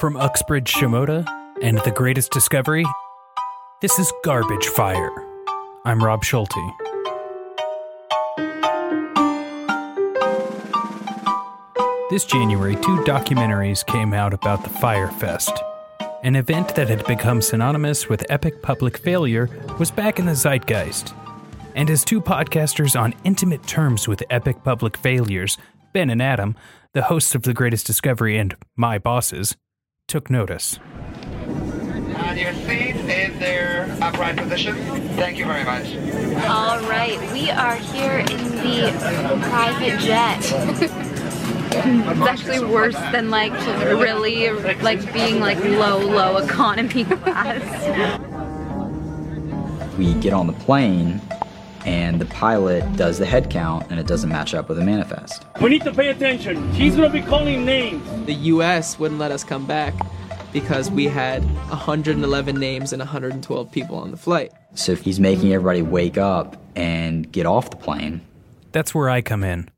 From Uxbridge Shimoda and The Greatest Discovery, this is Garbage Fyre. I'm Rob Schulte. This January, two documentaries came out about the Fyre Fest. An event that had become synonymous with epic public failure was back in the zeitgeist. And as two podcasters on intimate terms with epic public failures, Ben and Adam, the hosts of The Greatest Discovery and my bosses, took notice. On your seat in their upright position. Thank you very much. All right, we are here in the private jet. it's actually worse than like really like being like low, low economy class. We get on the plane and the pilot does the head count and it doesn't match up with the manifest. We need to pay attention. He's going to be calling names. The US wouldn't let us come back because we had 111 names and 112 people on the flight. So he's making everybody wake up and get off the plane. That's where I come in.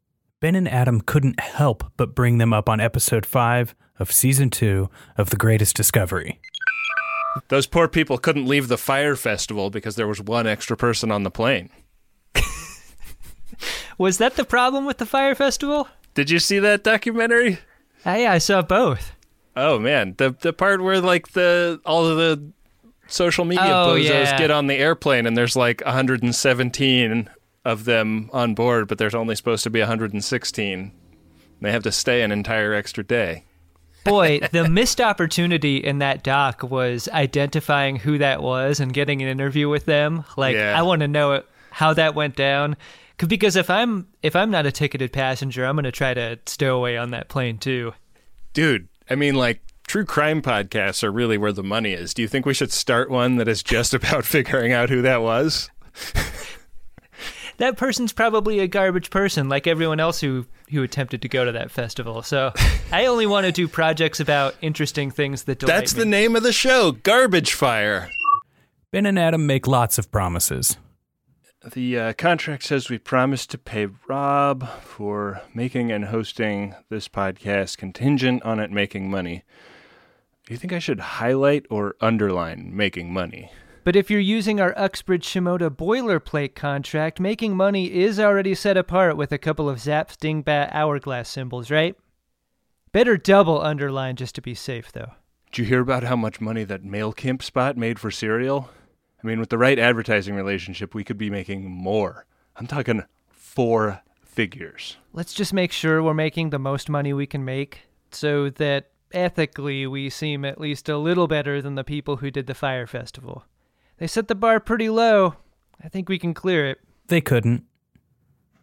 Ben and Adam couldn't help but bring them up on episode 5 of season 2 of The Greatest Discovery. Those poor people couldn't leave the Fyre Festival because there was one extra person on the plane. Was that the problem with the Fyre Festival? Did you see that documentary? Uh, yeah, I saw both. Oh man, the the part where like the all of the social media Oh, bozos yeah. get on the airplane and there's like 117 of them on board, but there's only supposed to be 116. They have to stay an entire extra day. Boy, the missed opportunity in that doc was identifying who that was and getting an interview with them. Like, Yeah. I want to know how that went down. 'Cause- if I'm if I'm not a ticketed passenger, I'm going to try to stow away on that plane too. Dude, I mean like true crime podcasts are really where the money is. Do you think we should start one that is just about figuring out who that was? That person's probably a garbage person, like everyone else who who attempted to go to that festival. So I only want to do projects about interesting things that delight That's me. the name of the show, Garbage Fyre. Ben and Adam make lots of promises. The uh, contract says we promise to pay Rob for making and hosting this podcast contingent on it making money. Do you think I should highlight or underline making money? But if you're using our Uxbridge Shimoda boilerplate contract, making money is already set apart with a couple of Zapf Dingbat hourglass symbols, right? Better double underline just to be safe, though. Did you hear about how much money that MailChimp spot made for Serial? I mean, with the right advertising relationship, we could be making more. I'm talking four figures. Let's just make sure we're making the most money we can make so that ethically we seem at least a little better than the people who did the Fyre Festival. They set the bar pretty low. I think we can clear it. They couldn't.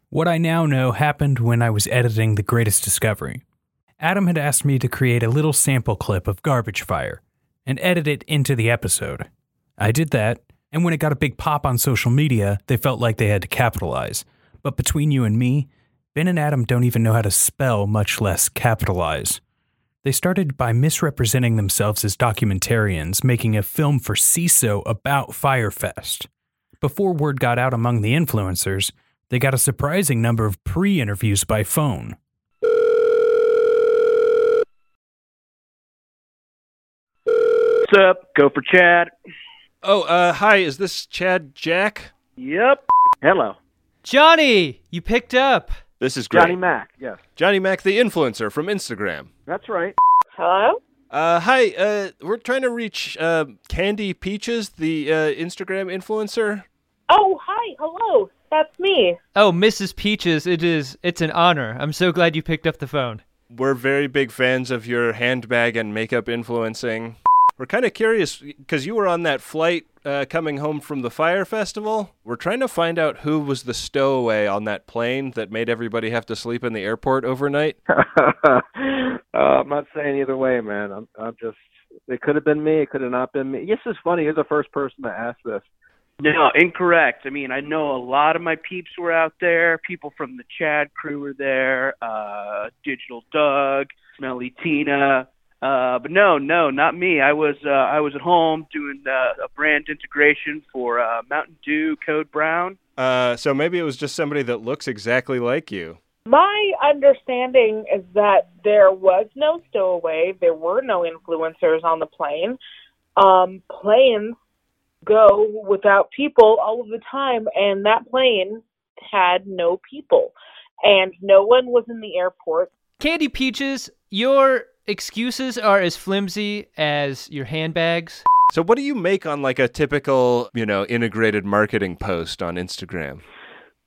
What I now know happened when I was editing The Greatest Discovery. Adam had asked me to create a little sample clip of Garbage Fyre and edit it into the episode. I did that, and when it got a big pop on social media, they felt like they had to capitalize. But between you and me, Ben and Adam don't even know how to spell, much less capitalize. They started by misrepresenting themselves as documentarians, making a film for Seeso about Fyrefest. Before word got out among the influencers, they got a surprising number of pre interviews by phone. What's up? Go for Chad. Oh, uh, hi, is this Chad Jack? Yep. Hello. Johnny, you picked up. This is great. Johnny Mac. Yes. Johnny Mac, the influencer from Instagram. That's right. Hello? Uh, hi, uh, we're trying to reach uh, Candy Peaches, the uh, Instagram influencer. Oh, hi. Hello. That's me. Oh, Mrs. Peaches, it is it's an honor. I'm so glad you picked up the phone. We're very big fans of your handbag and makeup influencing. We're kind of curious because you were on that flight uh, coming home from the Fyre Festival. We're trying to find out who was the stowaway on that plane that made everybody have to sleep in the airport overnight. uh, I'm not saying either way, man. I'm, I'm just. It could have been me. It could have not been me. This is funny. You're the first person to ask this. No, incorrect. I mean, I know a lot of my peeps were out there. People from the Chad crew were there. Uh, Digital Doug, Smelly Tina. Uh, but no, no, not me. I was uh, I was at home doing uh, a brand integration for uh, Mountain Dew Code Brown. Uh, so maybe it was just somebody that looks exactly like you. My understanding is that there was no stowaway, there were no influencers on the plane. Um, planes go without people all of the time, and that plane had no people, and no one was in the airport. Candy Peaches, your excuses are as flimsy as your handbags. So what do you make on like a typical, you know, integrated marketing post on Instagram?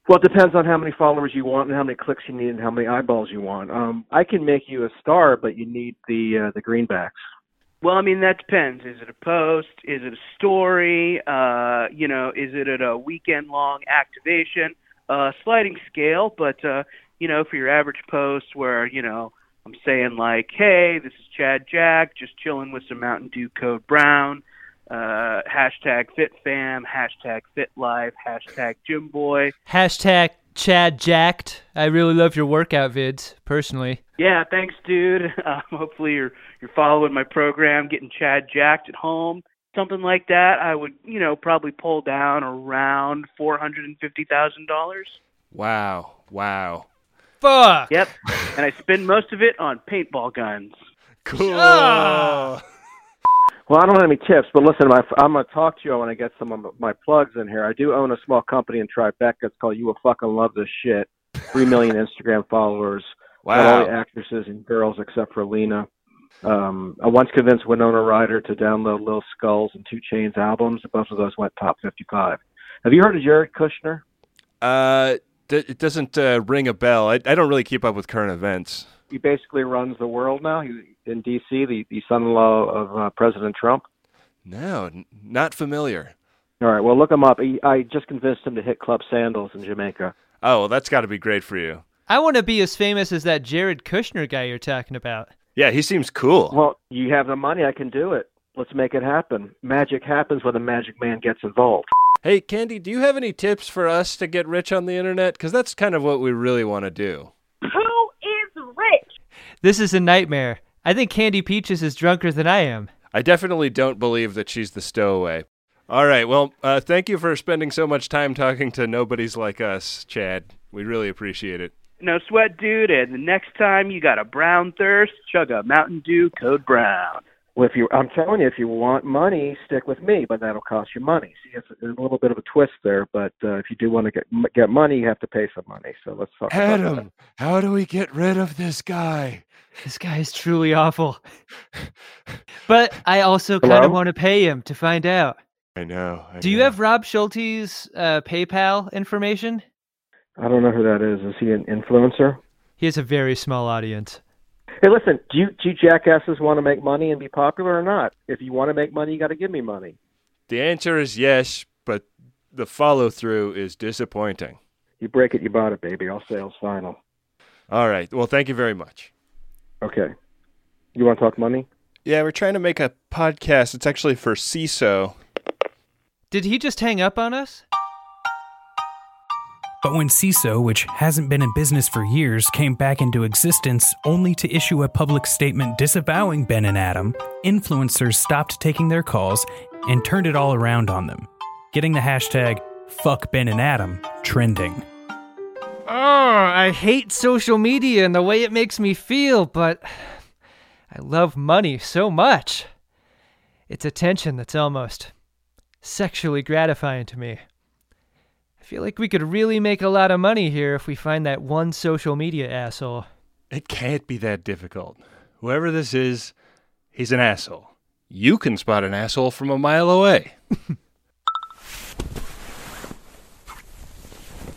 Well, it depends on how many followers you want and how many clicks you need and how many eyeballs you want. Um, I can make you a star, but you need the uh, the greenbacks. Well, I mean that depends. Is it a post? Is it a story? Uh, you know, is it at a weekend long activation? Uh, sliding scale, but uh, you know, for your average post where you know I'm saying like, hey, this is Chad Jack, just chilling with some Mountain Dew Code Brown. Uh, hashtag FitFam, hashtag FitLife, hashtag Jimboy. Hashtag Chad Jacked. I really love your workout vids, personally. Yeah, thanks, dude. Um, hopefully you're you're following my program, getting Chad jacked at home, something like that. I would, you know, probably pull down around four hundred and fifty thousand dollars. Wow. Wow. Fuck. Yep, and I spend most of it on paintball guns. Cool. Ah. Well, I don't have any tips, but listen, my, I'm going to talk to you when I get some of my plugs in here. I do own a small company in Tribeca. It's called You Will Fucking Love This Shit. Three million Instagram followers. Got all the actresses and girls except for Lena. Um, I once convinced Winona Ryder to download Lil Skulls and 2 Chainz albums. Both of those went top 55. Have you heard of Jared Kushner? Uh, d- it doesn't uh, ring a bell. I, I don't really keep up with current events. He basically runs the world now. He's in D.C., the, the son-in-law of uh, President Trump. No, n- not familiar. All right, well, look him up. He, I just convinced him to hit Club Sandals in Jamaica. Oh, well, that's got to be great for you. I want to be as famous as that Jared Kushner guy you're talking about. Yeah, he seems cool. Well, you have the money. I can do it. Let's make it happen. Magic happens when the magic man gets involved. Hey, Candy, do you have any tips for us to get rich on the internet? Because that's kind of what we really want to do. Who is rich? This is a nightmare. I think Candy Peaches is drunker than I am. I definitely don't believe that she's the stowaway. All right, well, uh, thank you for spending so much time talking to nobodies like us, Chad. We really appreciate it. No sweat, dude. And the next time you got a brown thirst, chug a Mountain Dew Code Brown. Well, if you, I'm telling you, if you want money, stick with me, but that'll cost you money. See, it's a, a little bit of a twist there, but uh, if you do want to get get money, you have to pay some money. So let's talk about that. Adam, how do we get rid of this guy? This guy is truly awful. but I also kind of want to pay him to find out. I know. I Do you have Rob Schulte's uh, PayPal information? I don't know who that is. Is he an influencer? He has a very small audience. Hey, listen, do you, do you jackasses want to make money and be popular or not? If you want to make money, you got to give me money. The answer is yes, but the follow through is disappointing. You break it, you bought it, baby. All sales final. All right. Well, thank you very much. Okay. You want to talk money? Yeah, we're trying to make a podcast. It's actually for Seeso. Did he just hang up on us? But when Seeso, which hasn't been in business for years, came back into existence only to issue a public statement disavowing Ben and Adam, influencers stopped taking their calls and turned it all around on them, getting the hashtag fuck Ben and Adam trending. Oh, I hate social media and the way it makes me feel, but I love money so much. It's attention that's almost sexually gratifying to me. I feel like we could really make a lot of money here if we find that one social media asshole. It can't be that difficult. Whoever this is, he's an asshole. You can spot an asshole from a mile away.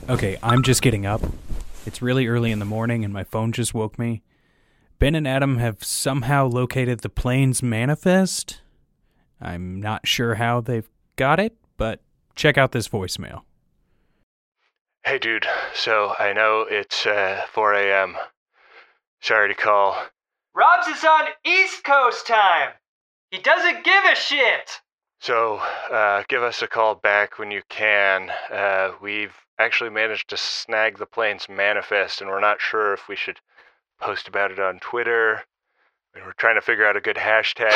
Okay, I'm just getting up. It's really early in the morning and my phone just woke me. Ben and Adam have somehow located the plane's manifest. I'm not sure how they've got it, but check out this voicemail. Hey, dude. So I know it's uh, 4 a.m. Sorry to call. Rob's is on East Coast time. He doesn't give a shit. So uh, give us a call back when you can. Uh, we've actually managed to snag the plane's manifest, and we're not sure if we should post about it on Twitter. We're trying to figure out a good hashtag.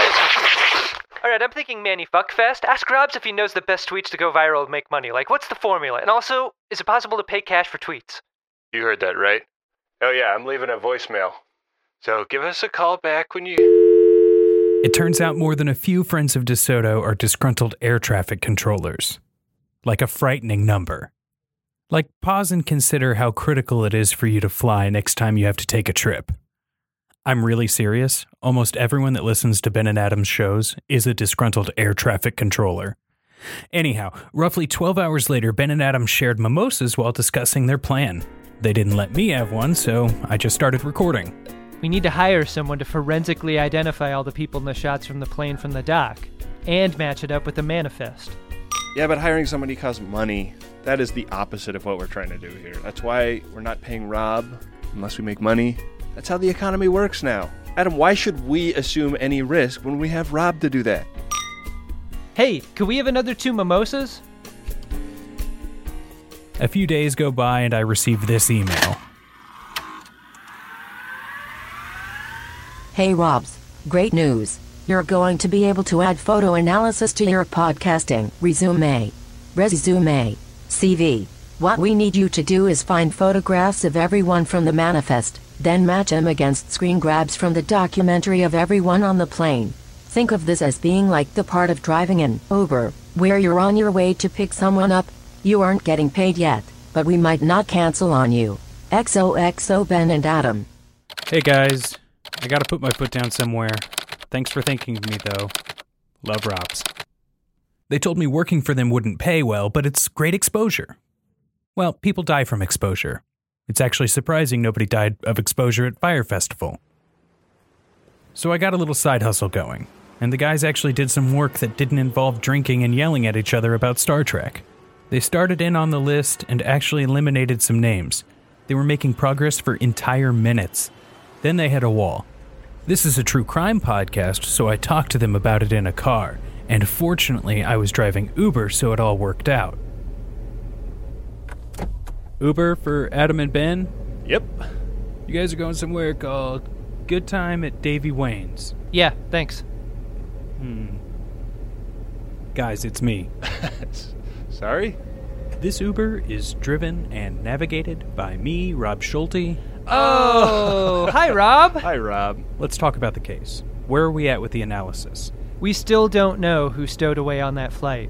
All right, I'm thinking Manny Fuckfest. Ask Robs if he knows the best tweets to go viral and make money. Like, what's the formula? And also, is it possible to pay cash for tweets? You heard that right. Oh, yeah, I'm leaving a voicemail. So give us a call back when you. It turns out more than a few friends of DeSoto are disgruntled air traffic controllers. Like a frightening number. Like, pause and consider how critical it is for you to fly next time you have to take a trip. I'm really serious. Almost everyone that listens to Ben and Adam's shows is a disgruntled air traffic controller. Anyhow, roughly 12 hours later, Ben and Adam shared mimosas while discussing their plan. They didn't let me have one, so I just started recording. We need to hire someone to forensically identify all the people in the shots from the plane from the dock and match it up with the manifest. Yeah, but hiring somebody costs money. That is the opposite of what we're trying to do here. That's why we're not paying Rob unless we make money. That's how the economy works now. Adam, why should we assume any risk when we have Rob to do that? Hey, could we have another two mimosas? A few days go by and I receive this email. Hey Robs, great news. You're going to be able to add photo analysis to your podcasting resume. Resume. CV. What we need you to do is find photographs of everyone from the manifest, then match them against screen grabs from the documentary of everyone on the plane. Think of this as being like the part of driving an Uber, where you're on your way to pick someone up. You aren't getting paid yet, but we might not cancel on you. XOXO Ben and Adam. Hey guys, I gotta put my foot down somewhere. Thanks for thinking of me, though. Love Robs. They told me working for them wouldn't pay well, but it's great exposure. Well, people die from exposure. It's actually surprising nobody died of exposure at Fyre Festival. So I got a little side hustle going, and the guys actually did some work that didn't involve drinking and yelling at each other about Star Trek. They started in on the list and actually eliminated some names. They were making progress for entire minutes. Then they hit a wall. This is a true crime podcast, so I talked to them about it in a car, and fortunately, I was driving Uber, so it all worked out. Uber for Adam and Ben? Yep. You guys are going somewhere called Good Time at Davy Wayne's. Yeah, thanks. Hmm. Guys, it's me. Sorry? This Uber is driven and navigated by me, Rob Schulte. Oh, hi, Rob. Hi, Rob. Let's talk about the case. Where are we at with the analysis? We still don't know who stowed away on that flight.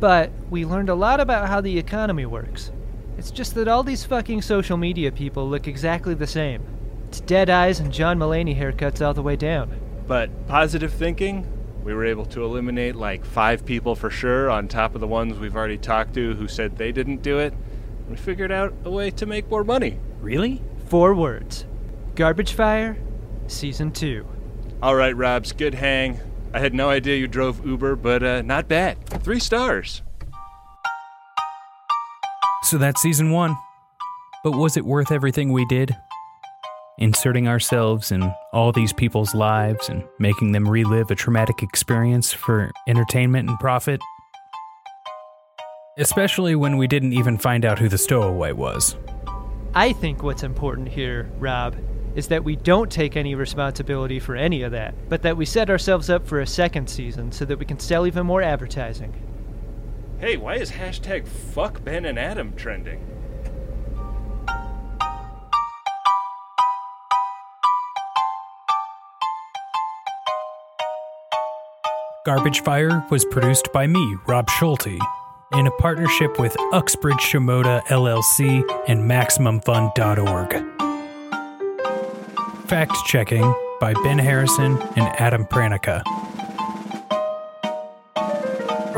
But we learned a lot about how the economy works. It's just that all these fucking social media people look exactly the same. It's dead eyes and John Mulaney haircuts all the way down. But positive thinking, we were able to eliminate like five people for sure, on top of the ones we've already talked to who said they didn't do it. We figured out a way to make more money. Really? Four words Garbage Fyre, Season 2. All right, Robs, good hang. I had no idea you drove Uber, but uh, not bad. Three stars. So that's season one. But was it worth everything we did? Inserting ourselves in all these people's lives and making them relive a traumatic experience for entertainment and profit? Especially when we didn't even find out who the stowaway was. I think what's important here, Rob, is that we don't take any responsibility for any of that, but that we set ourselves up for a second season so that we can sell even more advertising. Hey, why is hashtag fuck Ben and Adam trending? Garbage Fyre was produced by me, Rob Schulte, in a partnership with Uxbridge Shimoda LLC and MaximumFun.org. Fact checking by Ben Harrison and Adam Pranica.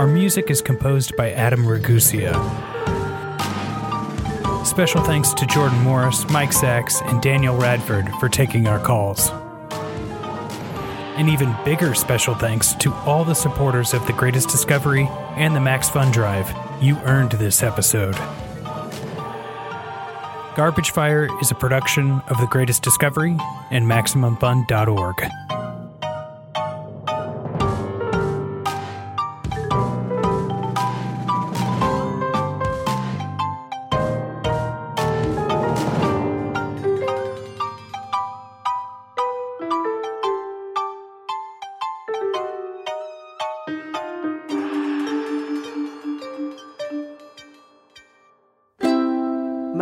Our music is composed by Adam Ragusea. Special thanks to Jordan Morris, Mike Sachs, and Daniel Radford for taking our calls. An even bigger special thanks to all the supporters of The Greatest Discovery and the Max Fun Drive. You earned this episode. Garbage Fyre is a production of The Greatest Discovery and MaximumFun.org.